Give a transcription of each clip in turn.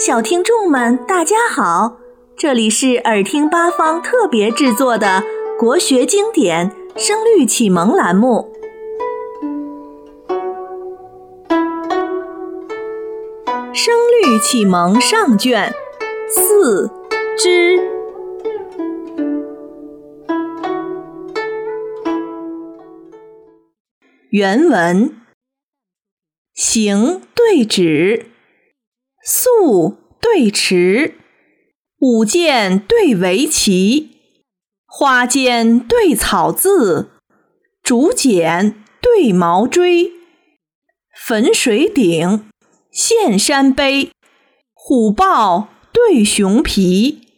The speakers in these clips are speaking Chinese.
小听众们，大家好！这里是耳听八方特别制作的国学经典《声律启蒙》栏目，《声律启蒙》上卷四之原文：行对止。素对池，舞剑对围棋，花间对草字，竹简对毛锥，汾水鼎，岘山碑，虎豹对熊皮，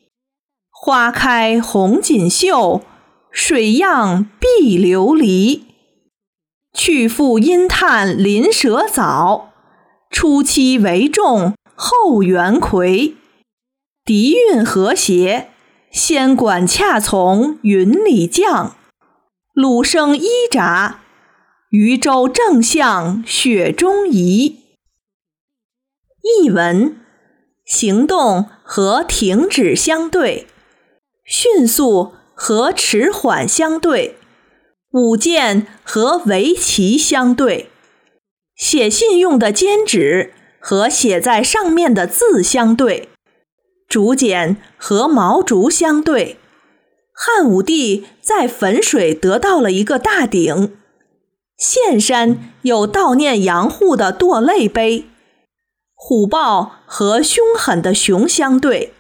花开红锦绣，水漾碧琉璃，去复阴叹临蛇早，初期为重。后元魁，笛韵和谐，仙管恰从云里降。鲁声依札，渔舟正向雪中移。译文：行动和停止相对，迅速和迟缓相对，舞剑和围棋相对，写信用的笺纸。和写在上面的字相对，竹简和毛竹相对。汉武帝在汾水得到了一个大鼎，岘山有悼念杨户的堕泪碑。虎豹和凶狠的熊相对，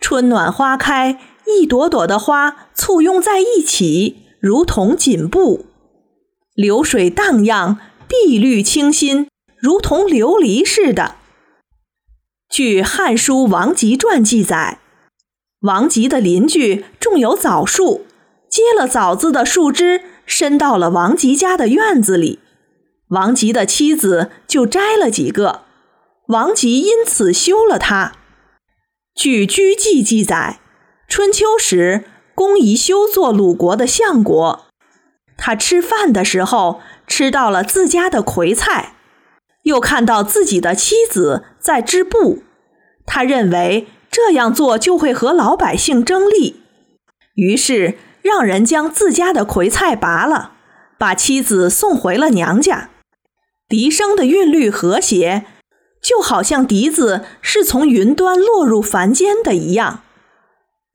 春暖花开，一朵朵的花簇拥在一起，如同锦布。流水荡漾，碧绿清新。如同琉璃似的。据《汉书·王吉传》记载，王吉的邻居种有枣树，结了枣子的树枝伸到了王吉家的院子里，王吉的妻子就摘了几个，王吉因此休了他。据《居记》记载，春秋时公宜修做鲁国的相国，他吃饭的时候吃到了自家的葵菜。又看到自己的妻子在织布，他认为这样做就会和老百姓争利，于是让人将自家的葵菜拔了，把妻子送回了娘家。笛声的韵律和谐，就好像笛子是从云端落入凡间的一样。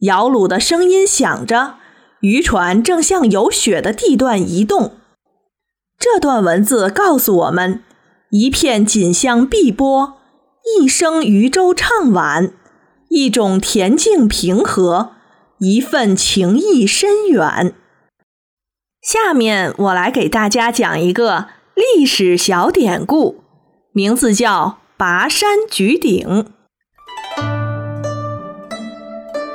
摇橹的声音响着，渔船正向有雪的地段移动。这段文字告诉我们。一片锦香碧波，一声渔舟唱晚，一种恬静平和，一份情意深远。下面我来给大家讲一个历史小典故，名字叫“拔山举鼎”。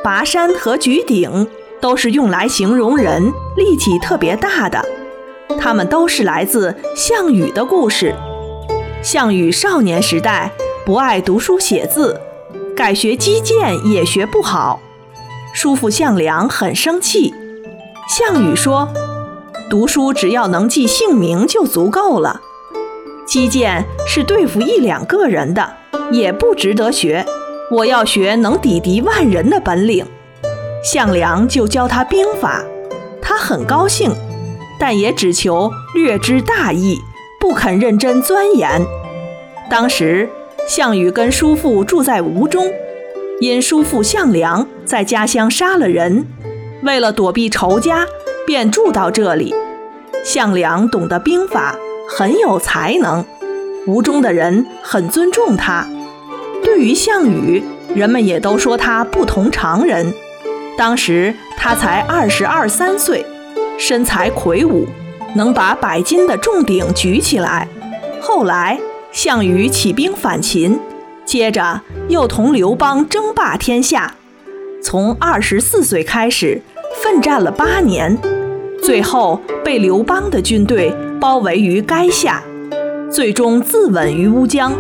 拔山和举鼎都是用来形容人力气特别大的，他们都是来自项羽的故事。项羽少年时代不爱读书写字，改学击剑也学不好。叔父项梁很生气。项羽说：“读书只要能记姓名就足够了，击剑是对付一两个人的，也不值得学。我要学能抵敌万人的本领。”项梁就教他兵法，他很高兴，但也只求略知大意。不肯认真钻研。当时，项羽跟叔父住在吴中，因叔父项梁在家乡杀了人，为了躲避仇家，便住到这里。项梁懂得兵法，很有才能，吴中的人很尊重他。对于项羽，人们也都说他不同常人。当时他才二十二三岁，身材魁梧。能把百斤的重鼎举起来。后来，项羽起兵反秦，接着又同刘邦争霸天下。从二十四岁开始，奋战了八年，最后被刘邦的军队包围于垓下，最终自刎于乌江。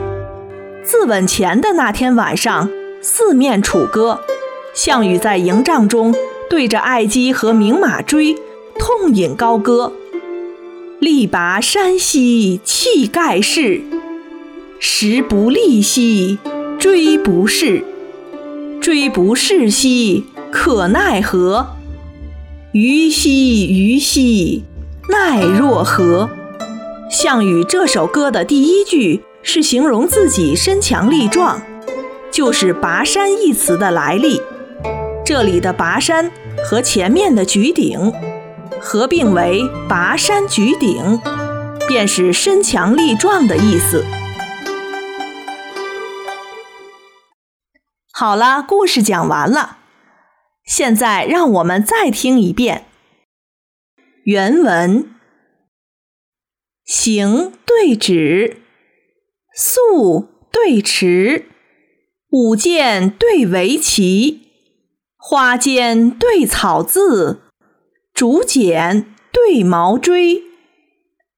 自刎前的那天晚上，四面楚歌，项羽在营帐中对着爱姬和名马追，痛饮高歌。力拔山兮气盖世，时不利兮骓不逝，骓不逝兮，可奈何？虞兮虞兮，奈若何？项羽这首歌的第一句是形容自己身强力壮，就是“拔山”一词的来历。这里的“拔山”和前面的“举鼎”合并为“拔山举鼎”，便是身强力壮的意思。好了，故事讲完了。现在让我们再听一遍原文：行对止，素对迟，舞剑对围棋，花间对草字，竹简对毛锥，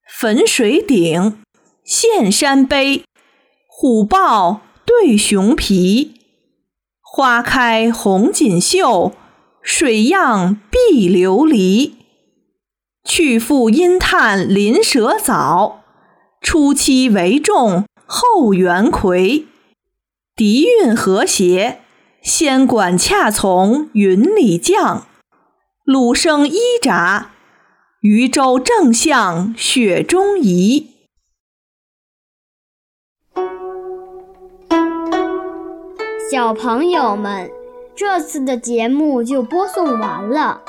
汾水鼎，现山碑，虎豹对熊皮。花开红锦绣，水漾碧琉璃。去复因叹邻舍早，初期为重后元魁。笛韵和谐，仙管恰从云里降。鲁声依札，渔舟正向雪中移。小朋友们，这次的节目就播送完了。